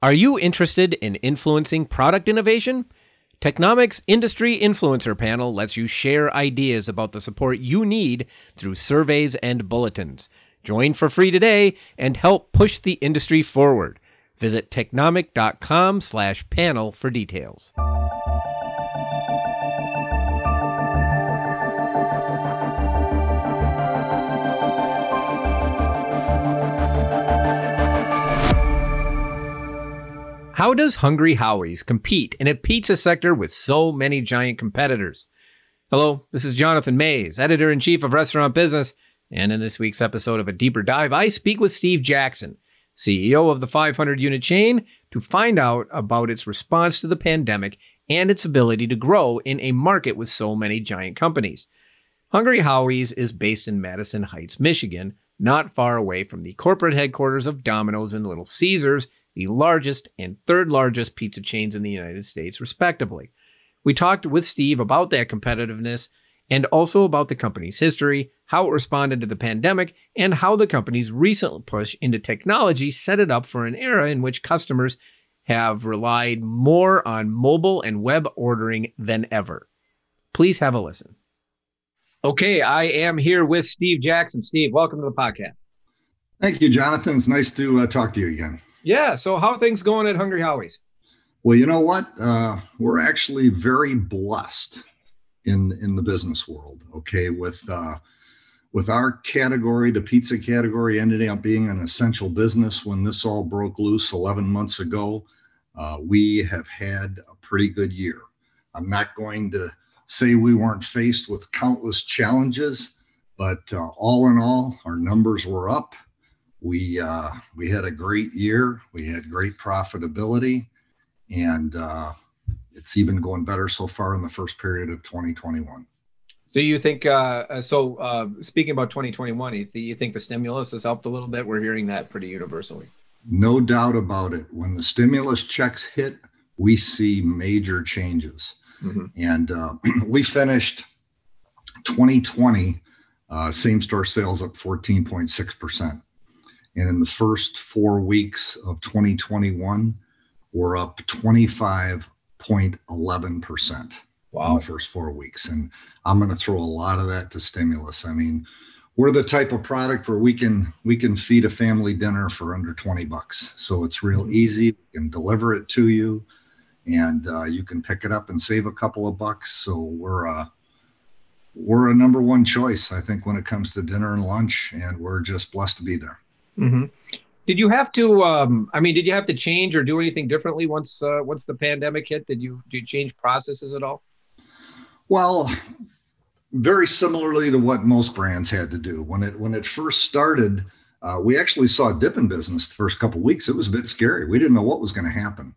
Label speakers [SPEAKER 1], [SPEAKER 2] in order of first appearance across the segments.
[SPEAKER 1] Are you interested in influencing product innovation? Technomics Industry Influencer Panel lets you share ideas about the support you need through surveys and bulletins. Join for free today and help push the industry forward. Visit technomic.com slash panel for details. How does Hungry Howie's compete in a pizza sector with so many giant competitors? Hello, this is Jonathan Maze, editor in chief of Restaurant Business, and in this week's episode of A Deeper Dive, I speak with Steve Jackson, CEO of the 500 unit chain, to find out about its response to the pandemic and its ability to grow in a market with so many giant companies. Hungry Howie's is based in Madison Heights, Michigan, not far away from the corporate headquarters of Domino's and Little Caesars the largest and third largest pizza chains in the United States, respectively. We talked with Steve about that competitiveness and also about the company's history, how it responded to the pandemic, and how the company's recent push into technology set it up for an era in which customers have relied more on mobile and web ordering than ever. Please have a listen. Okay, I am here with Steve Jackson. Steve, welcome to the podcast.
[SPEAKER 2] Thank you, Jonathan. It's nice to uh, talk to you again.
[SPEAKER 1] Yeah. So how things going at Hungry Howie's?
[SPEAKER 2] Well, you know what? Uh, we're actually very blessed in in the business world. Okay, with uh, with our category, the pizza category, ended up being an essential business when this all broke loose 11 months ago. Uh, we have had a pretty good year. I'm not going to say we weren't faced with countless challenges, but uh, all in all, our numbers were up we uh, we had a great year. We had great profitability, and uh, it's even going better so far in the first period of 2021.
[SPEAKER 1] Do you think? Uh, uh, so, uh, speaking about 2021, do you think the stimulus has helped a little bit? We're hearing that pretty universally.
[SPEAKER 2] No doubt about it. When the stimulus checks hit, we see major changes, mm-hmm. and uh, we finished 2020 uh, same store sales up 14.6 percent and in the first four weeks of 2021, we're up 25.11% wow. in the first four weeks. And I'm going to throw a lot of that to stimulus. I mean, we're the type of product where we can we can feed a family dinner for under 20 bucks. So it's real mm-hmm. easy. We can deliver it to you and uh, you can pick it up and save a couple of bucks. So we're uh, we're a number one choice, I think, when it comes to dinner and lunch, and we're just blessed to be there.
[SPEAKER 1] Mm-hmm. Did you have to? Um, I mean, did you have to change or do anything differently once uh, once the pandemic hit? Did you did you change processes at all?
[SPEAKER 2] Well, very similarly to what most brands had to do when it when it first started. Uh, we actually saw a dip in business the first couple weeks. It was a bit scary. We didn't know what was going to happen,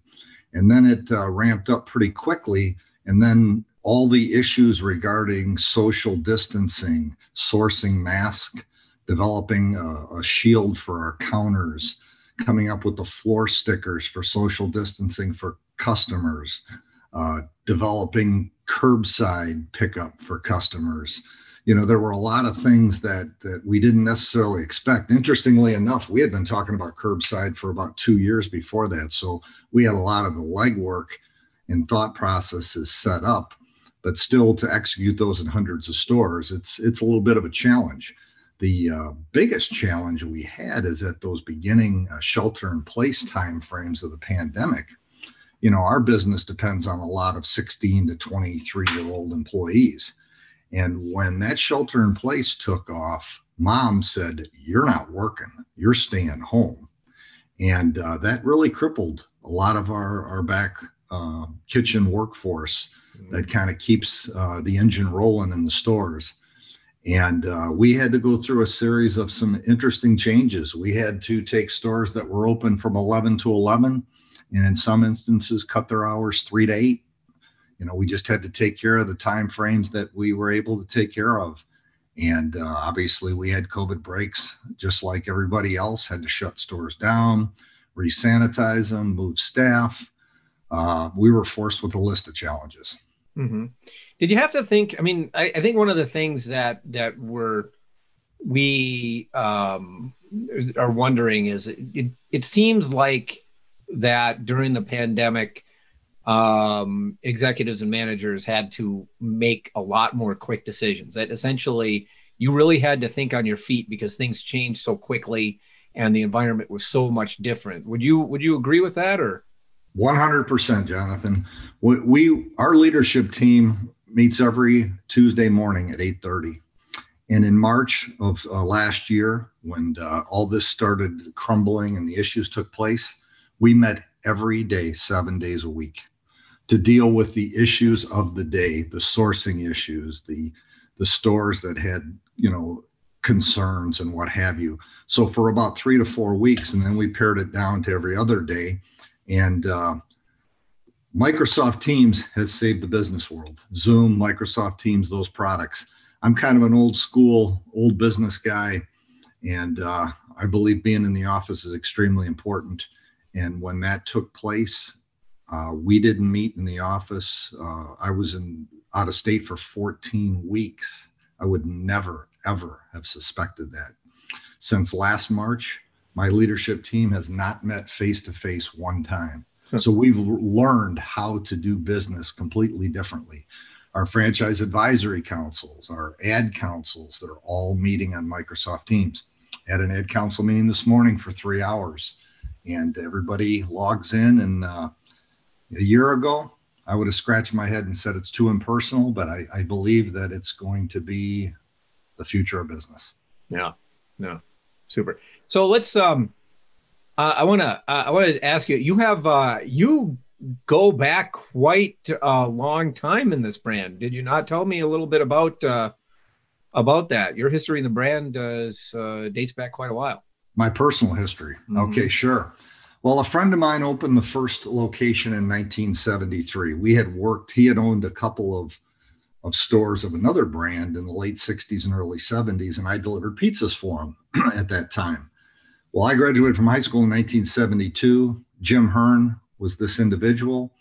[SPEAKER 2] and then it uh, ramped up pretty quickly. And then all the issues regarding social distancing, sourcing masks developing a, a shield for our counters, coming up with the floor stickers for social distancing for customers, uh, developing curbside pickup for customers. You know, there were a lot of things that that we didn't necessarily expect. Interestingly enough, we had been talking about curbside for about two years before that, so we had a lot of the legwork and thought processes set up. But still, to execute those in hundreds of stores, it's it's a little bit of a challenge. The uh, biggest challenge we had is at those beginning uh, shelter in place timeframes of the pandemic. You know, our business depends on a lot of 16 to 23 year old employees. And when that shelter in place took off, mom said, You're not working, you're staying home. And uh, that really crippled a lot of our, our back uh, kitchen workforce mm-hmm. that kind of keeps uh, the engine rolling in the stores. And uh, we had to go through a series of some interesting changes. We had to take stores that were open from 11 to 11, and in some instances, cut their hours three to eight. You know, we just had to take care of the time frames that we were able to take care of. And uh, obviously, we had COVID breaks, just like everybody else, had to shut stores down, resanitize them, move staff. Uh, we were forced with a list of challenges.
[SPEAKER 1] Mm-hmm. Did you have to think? I mean, I, I think one of the things that that were we um, are wondering is it, it, it seems like that during the pandemic, um, executives and managers had to make a lot more quick decisions. That essentially you really had to think on your feet because things changed so quickly and the environment was so much different. Would you would you agree with that or?
[SPEAKER 2] 100% jonathan we, we, our leadership team meets every tuesday morning at 8.30 and in march of uh, last year when uh, all this started crumbling and the issues took place we met every day seven days a week to deal with the issues of the day, the sourcing issues, the the stores that had you know concerns and what have you. So for about three to four weeks, and then we pared it down to every other day. And uh, Microsoft Teams has saved the business world. Zoom, Microsoft Teams, those products. I'm kind of an old school, old business guy, and uh, I believe being in the office is extremely important. And when that took place, uh, we didn't meet in the office. Uh, I was in out of state for 14 weeks. I would never, ever have suspected that. Since last March, my leadership team has not met face to face one time. So we've learned how to do business completely differently. Our franchise advisory councils, our ad councils, they're all meeting on Microsoft Teams. Had an ad council meeting this morning for three hours, and everybody logs in and uh, a year ago, I would have scratched my head and said it's too impersonal, but I, I believe that it's going to be the future of business.
[SPEAKER 1] Yeah, no, super. So let's. Um, uh, I want to. Uh, I want to ask you. You have. Uh, you go back quite a long time in this brand. Did you not tell me a little bit about uh, about that? Your history in the brand does uh, dates back quite a while.
[SPEAKER 2] My personal history. Mm-hmm. Okay, sure. Well, a friend of mine opened the first location in 1973. We had worked, he had owned a couple of, of stores of another brand in the late 60s and early 70s, and I delivered pizzas for him at that time. Well, I graduated from high school in 1972. Jim Hearn was this individual,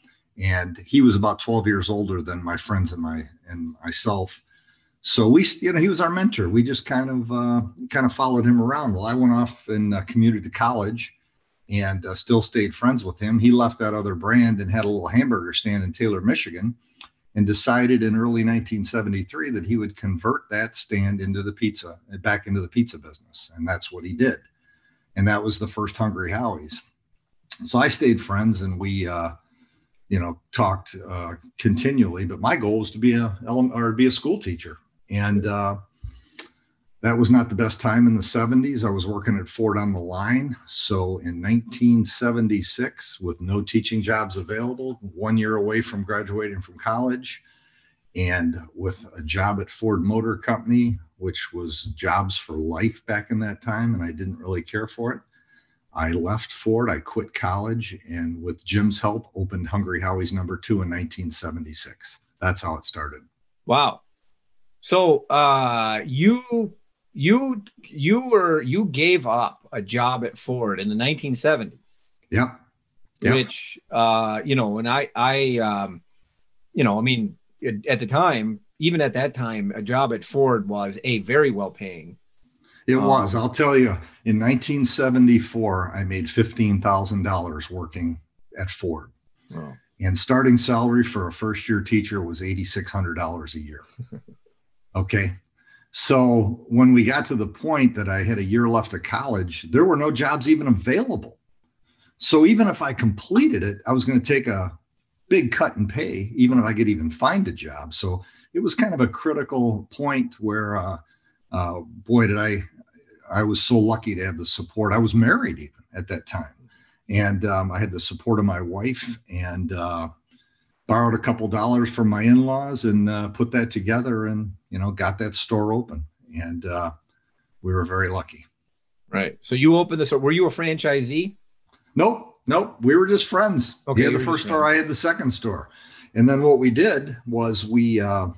[SPEAKER 2] and he was about 12 years older than my friends and my and myself. So we, you know, he was our mentor. We just kind of uh, kind of followed him around. Well, I went off and uh, commuted to college and uh, still stayed friends with him. He left that other brand and had a little hamburger stand in Taylor, Michigan, and decided in early 1973 that he would convert that stand into the pizza, back into the pizza business. And that's what he did. And that was the first Hungry Howie's. So I stayed friends and we, uh, you know, talked uh, continually. But my goal was to be a or be a school teacher. And uh, that was not the best time in the 70s. I was working at Ford on the line. So in 1976, with no teaching jobs available, one year away from graduating from college, and with a job at Ford Motor Company, which was jobs for life back in that time, and I didn't really care for it. I left Ford, I quit college, and with Jim's help, opened Hungry Howie's number two in 1976. That's how it started.
[SPEAKER 1] Wow. So uh, you you you were you gave up a job at Ford in the 1970s.
[SPEAKER 2] Yeah.
[SPEAKER 1] yep. Which uh, you know, and I I um, you know, I mean, at the time, even at that time, a job at Ford was a very well paying.
[SPEAKER 2] It um, was. I'll tell you, in 1974, I made fifteen thousand dollars working at Ford. Oh. And starting salary for a first year teacher was $8,600 a year. okay. So when we got to the point that I had a year left of college, there were no jobs even available. So even if I completed it, I was going to take a big cut in pay, even if I could even find a job. So it was kind of a critical point where, uh, uh, boy, did I, I was so lucky to have the support. I was married even at that time. And um, I had the support of my wife and uh, borrowed a couple dollars from my in-laws and uh, put that together and you know got that store open. And uh, we were very lucky.
[SPEAKER 1] Right. So you opened this were you a franchisee?
[SPEAKER 2] Nope. Nope. We were just friends. Okay he had the first store i had the second store. And then what we did was we uh,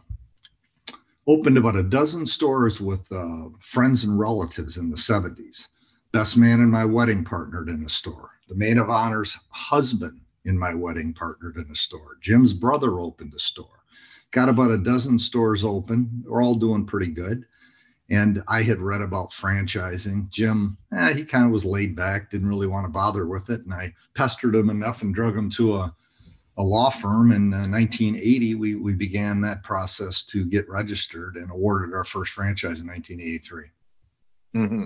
[SPEAKER 2] opened about a dozen stores with uh, friends and relatives in the 70s best man and my wedding partnered in a store the maid of honor's husband in my wedding partnered in a store. Jim's brother opened a store. Got about a dozen stores open. We're all doing pretty good. And I had read about franchising. Jim, eh, he kind of was laid back, didn't really want to bother with it. And I pestered him enough and drug him to a, a law firm. In uh, 1980, we, we began that process to get registered and awarded our first franchise in 1983.
[SPEAKER 1] Mm-hmm.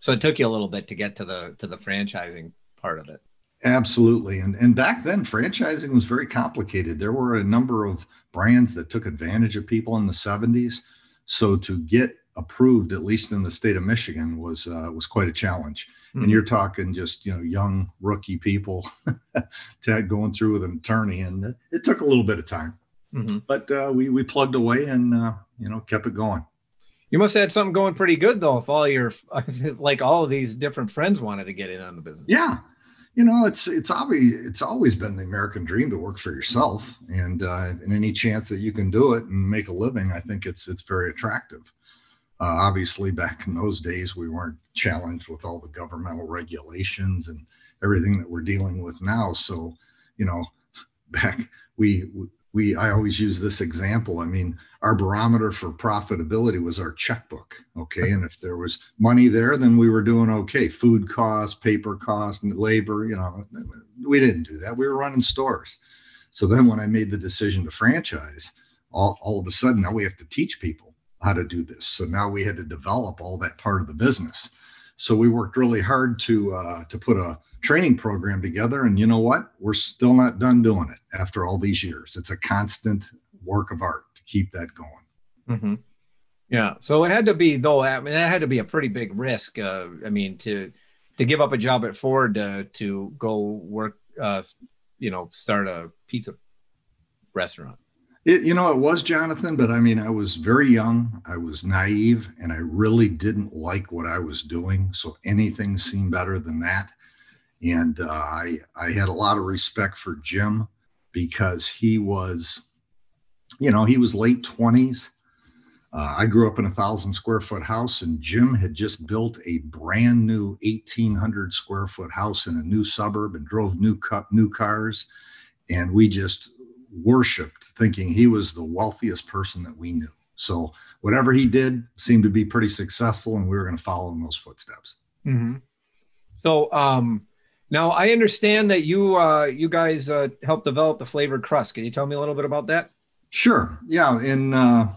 [SPEAKER 1] So it took you a little bit to get to the to the franchising part of it.
[SPEAKER 2] Absolutely. And, and back then, franchising was very complicated. There were a number of brands that took advantage of people in the 70s. So to get approved, at least in the state of Michigan, was uh, was quite a challenge. Mm-hmm. And you're talking just you know young rookie people to going through with an attorney, and it took a little bit of time, mm-hmm. but uh, we we plugged away and uh, you know kept it going.
[SPEAKER 1] You must have had something going pretty good though. If all your like all of these different friends wanted to get in on the business.
[SPEAKER 2] Yeah, you know, it's it's always it's always been the American dream to work for yourself, and uh, and any chance that you can do it and make a living, I think it's it's very attractive. Uh, obviously, back in those days, we weren't challenged with all the governmental regulations and everything that we're dealing with now. So, you know, back we we I always use this example. I mean, our barometer for profitability was our checkbook. Okay. And if there was money there, then we were doing okay. Food costs, paper costs, and labor, you know, we didn't do that. We were running stores. So then when I made the decision to franchise, all, all of a sudden now we have to teach people how to do this. So now we had to develop all that part of the business. So we worked really hard to uh, to put a training program together. And you know what? We're still not done doing it after all these years. It's a constant work of art to keep that going.
[SPEAKER 1] Mm-hmm. Yeah. So it had to be though. I mean, that had to be a pretty big risk. Uh, I mean, to to give up a job at Ford uh, to go work, uh, you know, start a pizza restaurant.
[SPEAKER 2] It, you know, it was Jonathan, but I mean, I was very young. I was naive, and I really didn't like what I was doing. So anything seemed better than that. And uh, I I had a lot of respect for Jim because he was you know, he was late 20s. Uh, I grew up in a thousand square foot house, and Jim had just built a brand new 1,800 square foot house in a new suburb and drove new new cars, and we just worshipped, thinking he was the wealthiest person that we knew. So whatever he did seemed to be pretty successful, and we were going to follow in those footsteps.
[SPEAKER 1] Mm-hmm. So um, now I understand that you uh, you guys uh, helped develop the flavored crust. Can you tell me a little bit about that?
[SPEAKER 2] Sure. Yeah. In uh,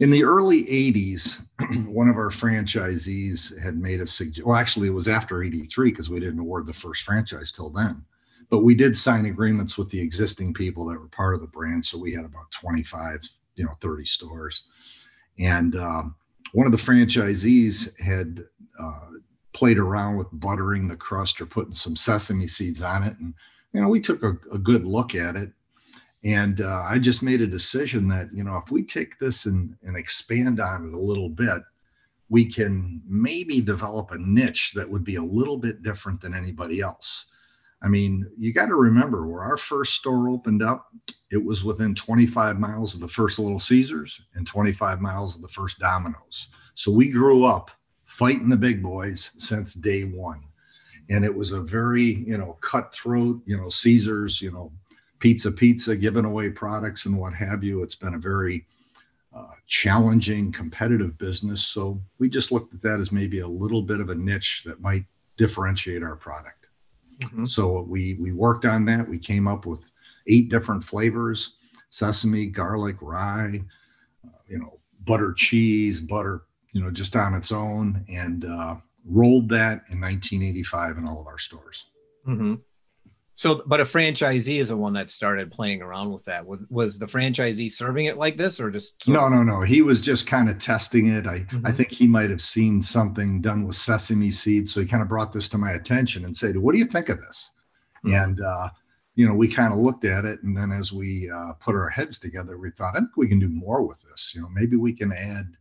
[SPEAKER 2] in the early '80s, one of our franchisees had made a suggestion. Well, actually, it was after '83 because we didn't award the first franchise till then. But we did sign agreements with the existing people that were part of the brand. So we had about 25, you know, 30 stores. And um, one of the franchisees had uh, played around with buttering the crust or putting some sesame seeds on it. And, you know, we took a, a good look at it and uh, I just made a decision that, you know, if we take this and, and expand on it a little bit, we can maybe develop a niche that would be a little bit different than anybody else. I mean, you got to remember where our first store opened up, it was within 25 miles of the first Little Caesars and 25 miles of the first Domino's. So we grew up fighting the big boys since day one. And it was a very, you know, cutthroat, you know, Caesars, you know, pizza pizza giving away products and what have you it's been a very uh, challenging competitive business so we just looked at that as maybe a little bit of a niche that might differentiate our product mm-hmm. so we we worked on that we came up with eight different flavors sesame garlic rye uh, you know butter cheese butter you know just on its own and uh, rolled that in 1985 in all of our stores
[SPEAKER 1] mm-hmm. So, but a franchisee is the one that started playing around with that. Was, was the franchisee serving it like this, or just
[SPEAKER 2] no, no, no? He was just kind of testing it. I, mm-hmm. I think he might have seen something done with sesame seeds, so he kind of brought this to my attention and said, "What do you think of this?" Mm-hmm. And uh, you know, we kind of looked at it, and then as we uh, put our heads together, we thought, "I think we can do more with this. You know, maybe we can add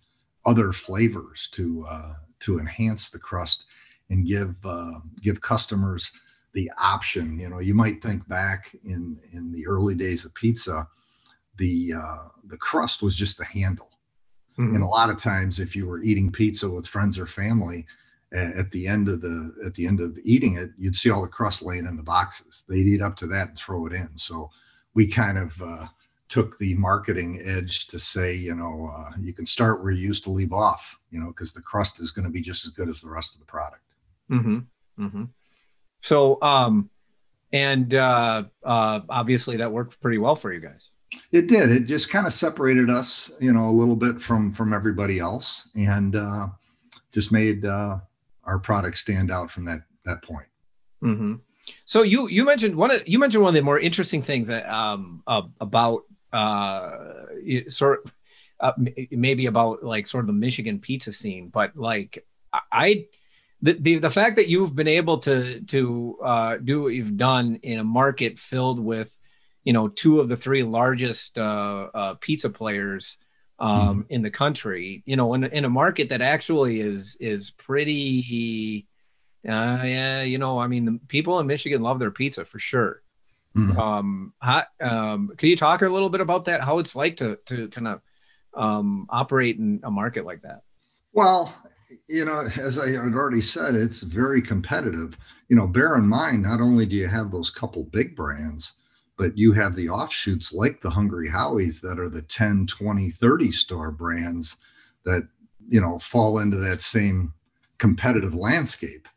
[SPEAKER 2] other flavors to uh, to enhance the crust and give uh, give customers." The option. You know, you might think back in in the early days of pizza, the uh, the crust was just the handle. Mm-hmm. And a lot of times, if you were eating pizza with friends or family, at the end of the at the end of eating it, you'd see all the crust laying in the boxes. They'd eat up to that and throw it in. So we kind of uh, took the marketing edge to say, you know, uh, you can start where you used to leave off, you know, because the crust is going to be just as good as the rest of the product.
[SPEAKER 1] Mm-hmm. Mm-hmm. So, um, and uh, uh, obviously that worked pretty well for you guys.
[SPEAKER 2] It did. It just kind of separated us, you know, a little bit from from everybody else, and uh, just made uh, our product stand out from that that point.
[SPEAKER 1] Mm-hmm. So you you mentioned one of you mentioned one of the more interesting things that, um, uh, about uh, sort of uh, maybe about like sort of the Michigan pizza scene, but like I the, the, the fact that you've been able to to uh, do what you've done in a market filled with you know two of the three largest uh, uh, pizza players um, mm. in the country you know in, in a market that actually is is pretty uh, yeah you know I mean the people in Michigan love their pizza for sure mm. um, how, um can you talk a little bit about that how it's like to to kind of um, operate in a market like that
[SPEAKER 2] well you know, as I had already said, it's very competitive. You know, bear in mind, not only do you have those couple big brands, but you have the offshoots like the Hungry Howie's that are the 10, 20, 30 store brands that, you know, fall into that same competitive landscape.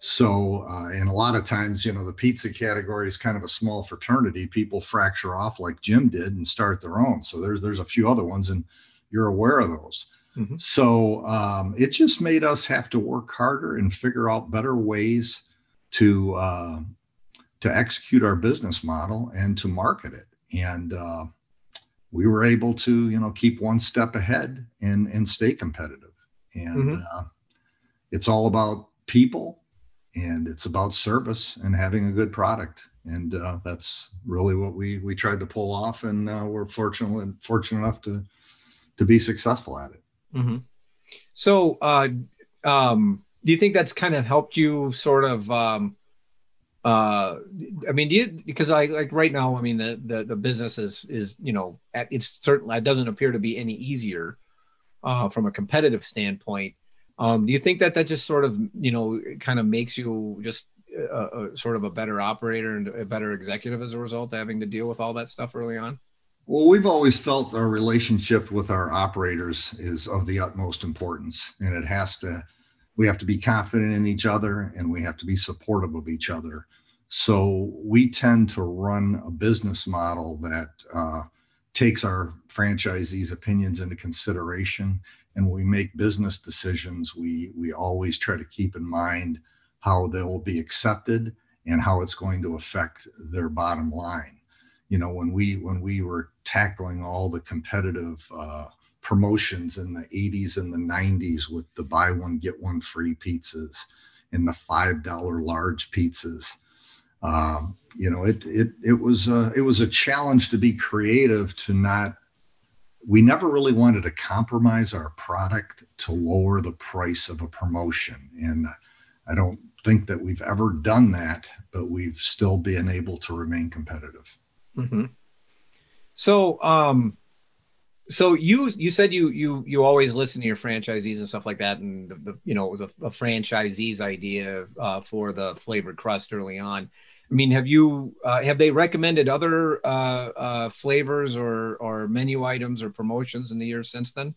[SPEAKER 2] So, uh, and a lot of times, you know, the pizza category is kind of a small fraternity. People fracture off like Jim did and start their own. So there's there's a few other ones, and you're aware of those. Mm-hmm. So um, it just made us have to work harder and figure out better ways to uh, to execute our business model and to market it. And uh, we were able to, you know, keep one step ahead and and stay competitive. And mm-hmm. uh, it's all about people, and it's about service and having a good product. And uh, that's really what we we tried to pull off, and uh, we're fortunate fortunate enough to to be successful at it.
[SPEAKER 1] Mm-hmm. So, uh, um, do you think that's kind of helped you sort of? Um, uh, I mean, do you because I like right now? I mean, the the, the business is is you know it's certainly it doesn't appear to be any easier uh, from a competitive standpoint. Um, do you think that that just sort of you know kind of makes you just uh, uh, sort of a better operator and a better executive as a result of having to deal with all that stuff early on?
[SPEAKER 2] Well, we've always felt our relationship with our operators is of the utmost importance, and it has to. We have to be confident in each other, and we have to be supportive of each other. So we tend to run a business model that uh, takes our franchisees' opinions into consideration, and when we make business decisions, we we always try to keep in mind how they will be accepted and how it's going to affect their bottom line you know when we when we were tackling all the competitive uh, promotions in the 80s and the 90s with the buy one get one free pizzas and the five dollar large pizzas. Um, you know it it it was a, it was a challenge to be creative to not we never really wanted to compromise our product to lower the price of a promotion. And i don't think that we've ever done that but we've still been able to remain competitive.
[SPEAKER 1] Mm-hmm. So, um, so you you said you you you always listen to your franchisees and stuff like that, and the, the you know it was a, a franchisee's idea uh, for the flavored crust early on. I mean, have you uh, have they recommended other uh, uh, flavors or or menu items or promotions in the years since then?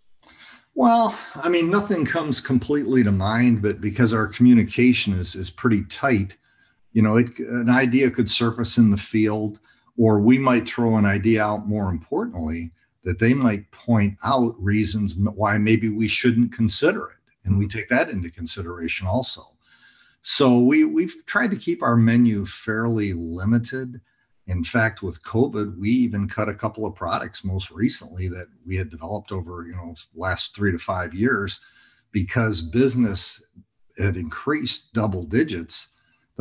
[SPEAKER 2] Well, I mean, nothing comes completely to mind, but because our communication is is pretty tight, you know, it, an idea could surface in the field or we might throw an idea out more importantly that they might point out reasons why maybe we shouldn't consider it. And we mm-hmm. take that into consideration also. So we we've tried to keep our menu fairly limited. In fact with covid we even cut a couple of products most recently that we had developed over you know last 3 to 5 years because business had increased double digits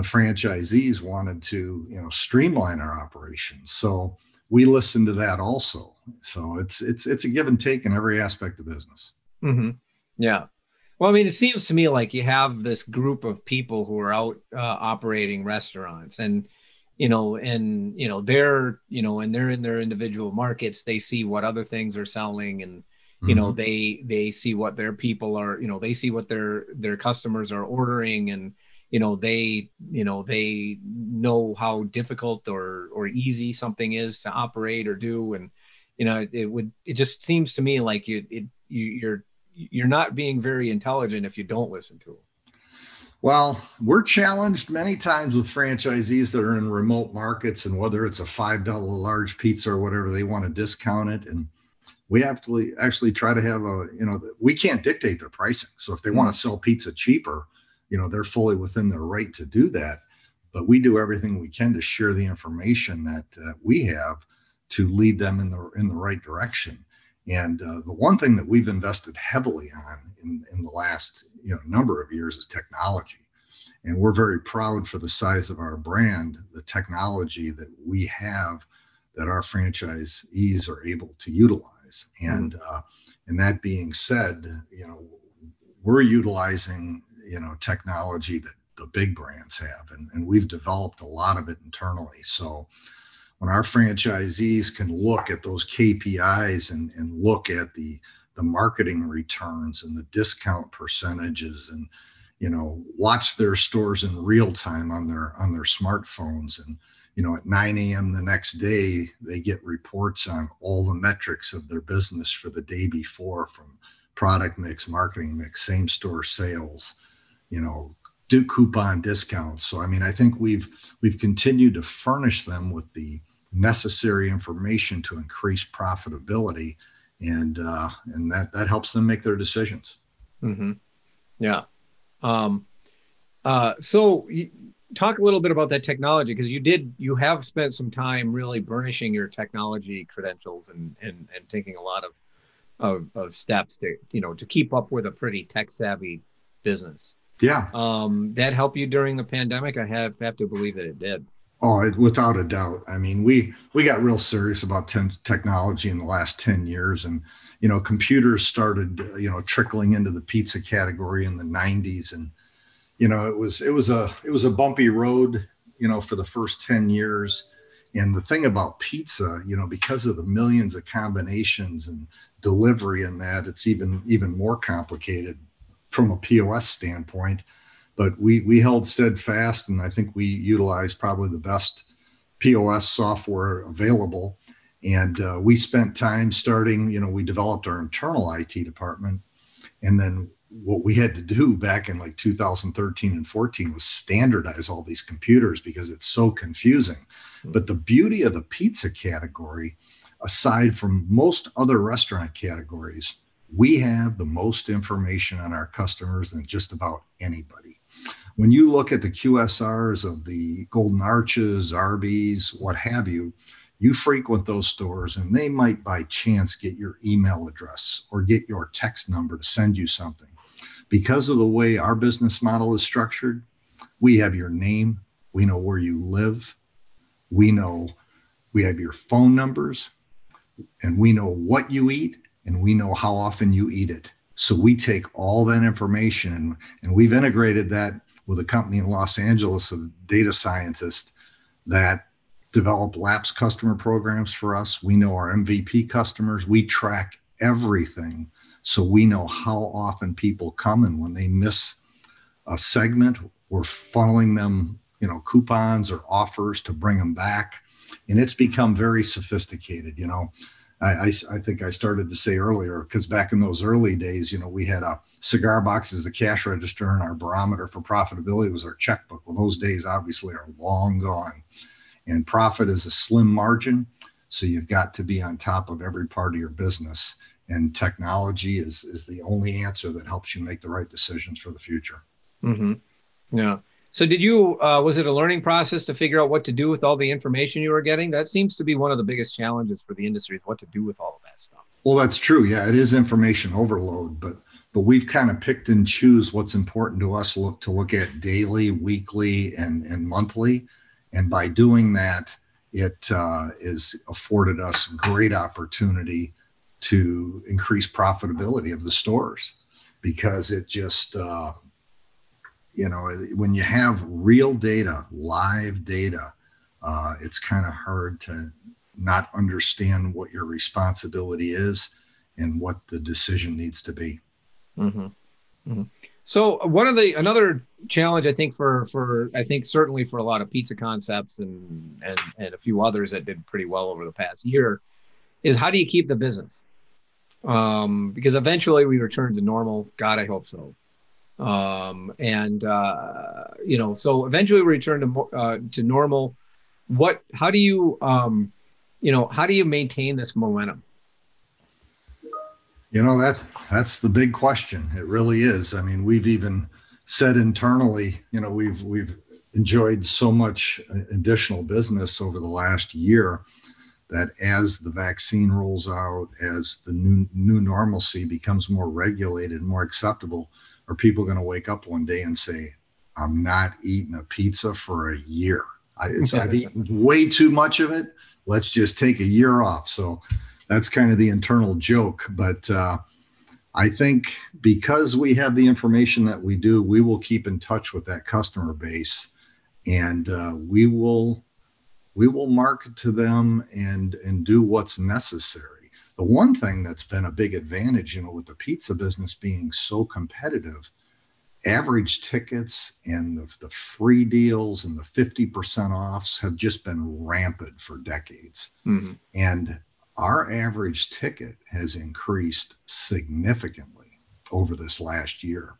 [SPEAKER 2] the franchisees wanted to you know streamline our operations. So we listened to that also. So it's it's it's a give and take in every aspect of business.
[SPEAKER 1] Mm-hmm. yeah. Well i mean it seems to me like you have this group of people who are out uh, operating restaurants and you know and you know they're you know and they're in their individual markets. They see what other things are selling and you know mm-hmm. they they see what their people are you know they see what their their customers are ordering and you know they you know they know how difficult or or easy something is to operate or do and you know, it, it would. It just seems to me like you, it, you, you're, you're not being very intelligent if you don't listen to them.
[SPEAKER 2] Well, we're challenged many times with franchisees that are in remote markets, and whether it's a five dollar large pizza or whatever, they want to discount it, and we have to actually try to have a you know we can't dictate their pricing. So if they want to mm. sell pizza cheaper, you know they're fully within their right to do that. But we do everything we can to share the information that uh, we have to lead them in the in the right direction. And uh, the one thing that we've invested heavily on in, in the last you know number of years is technology and we're very proud for the size of our brand the technology that we have that our franchisees are able to utilize and mm-hmm. uh, and that being said you know we're utilizing you know technology that the big brands have and, and we've developed a lot of it internally. So when our franchisees can look at those KPIs and, and look at the the marketing returns and the discount percentages and you know watch their stores in real time on their on their smartphones and you know at 9 a.m the next day they get reports on all the metrics of their business for the day before from product mix marketing mix same store sales you know do coupon discounts so i mean i think we've we've continued to furnish them with the necessary information to increase profitability and uh, and that that helps them make their decisions.
[SPEAKER 1] Mm-hmm. Yeah. Um, uh, so you, talk a little bit about that technology because you did you have spent some time really burnishing your technology credentials and and and taking a lot of of, of steps to you know to keep up with a pretty tech savvy business.
[SPEAKER 2] Yeah.
[SPEAKER 1] Um, that helped you during the pandemic. I have have to believe that it did.
[SPEAKER 2] Oh, it, without a doubt. I mean, we we got real serious about ten, technology in the last ten years, and you know, computers started you know trickling into the pizza category in the '90s, and you know, it was it was a it was a bumpy road, you know, for the first ten years. And the thing about pizza, you know, because of the millions of combinations and delivery and that, it's even even more complicated from a POS standpoint but we we held steadfast, and I think we utilized probably the best POS software available. And uh, we spent time starting. You know, we developed our internal IT department, and then what we had to do back in like 2013 and 14 was standardize all these computers because it's so confusing. Hmm. But the beauty of the pizza category, aside from most other restaurant categories, we have the most information on our customers than just about anybody when you look at the QSRs of the Golden Arches, Arby's, what have you, you frequent those stores and they might by chance get your email address or get your text number to send you something. Because of the way our business model is structured, we have your name, we know where you live, we know we have your phone numbers, and we know what you eat, and we know how often you eat it. So we take all that information and, and we've integrated that with a company in Los Angeles of data scientists that develop lapse customer programs for us. We know our MVP customers. We track everything. So we know how often people come and when they miss a segment, we're funneling them, you know, coupons or offers to bring them back. And it's become very sophisticated. You know, I, I, think I started to say earlier, because back in those early days, you know, we had a cigar box as the cash register and our barometer for profitability was our checkbook. Well, those days obviously are long gone. And profit is a slim margin. So you've got to be on top of every part of your business. And technology is, is the only answer that helps you make the right decisions for the future.
[SPEAKER 1] Mm-hmm. Yeah. So did you uh, was it a learning process to figure out what to do with all the information you were getting? That seems to be one of the biggest challenges for the industry is what to do with all of that stuff.
[SPEAKER 2] Well, that's true. Yeah, it is information overload, but but we've kind of picked and choose what's important to us look to look at daily, weekly, and and monthly, and by doing that, it uh, is afforded us great opportunity to increase profitability of the stores because it just uh, you know, when you have real data, live data, uh, it's kind of hard to not understand what your responsibility is and what the decision needs to be.
[SPEAKER 1] Mm-hmm. Mm-hmm. So one of the another challenge I think for for I think certainly for a lot of pizza concepts and and and a few others that did pretty well over the past year is how do you keep the business? Um, because eventually we return to normal. God, I hope so. Um, and uh, you know, so eventually we return to uh, to normal. What? How do you, um, you know, how do you maintain this momentum?
[SPEAKER 2] You know that that's the big question. It really is. I mean, we've even said internally, you know, we've we've enjoyed so much additional business over the last year that as the vaccine rolls out, as the new new normalcy becomes more regulated, more acceptable, are people going to wake up one day and say, "I'm not eating a pizza for a year. I, I've eaten way too much of it. Let's just take a year off." So that's kind of the internal joke. But uh, I think because we have the information that we do, we will keep in touch with that customer base, and uh, we will we will market to them and and do what's necessary. The one thing that's been a big advantage, you know, with the pizza business being so competitive, average tickets and the, the free deals and the 50% offs have just been rampant for decades. Mm-hmm. And our average ticket has increased significantly over this last year.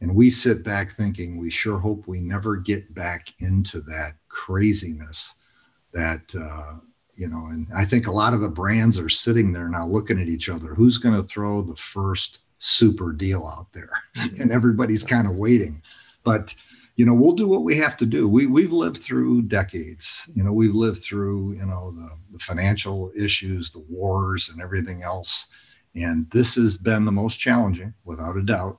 [SPEAKER 2] And we sit back thinking we sure hope we never get back into that craziness that, uh, you know, and I think a lot of the brands are sitting there now looking at each other. Who's going to throw the first super deal out there? Mm-hmm. and everybody's kind of waiting. But you know we'll do what we have to do we we've lived through decades you know we've lived through you know the, the financial issues the wars and everything else and this has been the most challenging without a doubt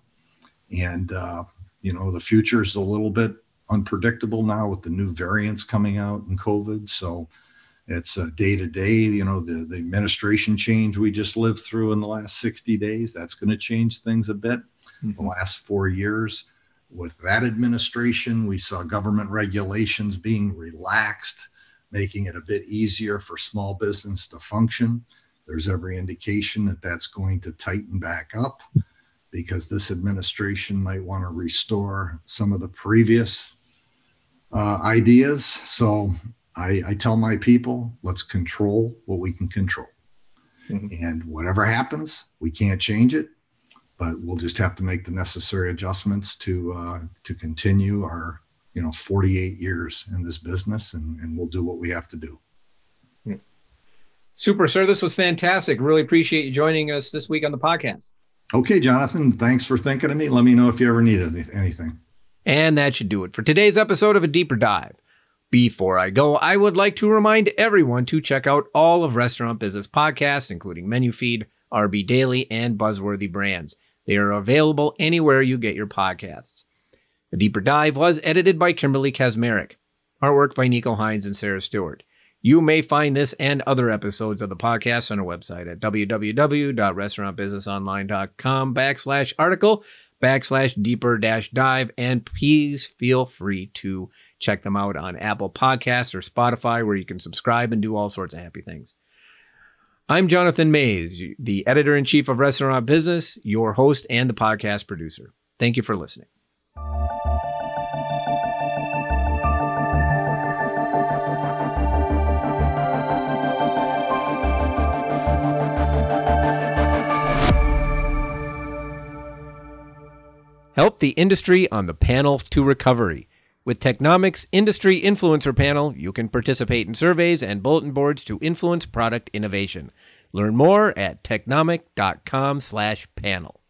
[SPEAKER 2] and uh, you know the future is a little bit unpredictable now with the new variants coming out in covid so it's a day to day you know the, the administration change we just lived through in the last 60 days that's going to change things a bit mm-hmm. the last four years with that administration, we saw government regulations being relaxed, making it a bit easier for small business to function. There's every indication that that's going to tighten back up because this administration might want to restore some of the previous uh, ideas. So I, I, tell my people, let's control what we can control. Mm-hmm. And whatever happens, we can't change it but we'll just have to make the necessary adjustments to uh, to continue our you know 48 years in this business and, and we'll do what we have to do.
[SPEAKER 1] Hmm. super sir. This was fantastic. Really appreciate you joining us this week on the podcast.
[SPEAKER 2] Okay jonathan thanks for thinking of me. Let me know if you ever need anything.
[SPEAKER 1] And that should do it for today's episode of a deeper dive before I go, I would like to remind everyone to check out all of Restaurant Business podcasts, including Menu Feed, RB Daily, and Buzzworthy Brands. They are available anywhere you get your podcasts. The Deeper Dive was edited by Kimberly Kazmarek. Artwork by Nico Hines and Sarah Stewart. You may find this and other episodes of the podcast on our website at www.restaurantbusinessonline.com backslash article backslash deeper dash dive. And please feel free to check them out on Apple Podcasts or Spotify, where you can subscribe and do all sorts of happy things. I'm Jonathan Maze, the editor in chief of Restaurant Business, your host, and the podcast producer. Thank you for listening. Help the industry on the panel to recovery. With Technomics Industry Influencer Panel, you can participate in surveys and bulletin boards to influence product innovation. Learn more at technomic.com/panel.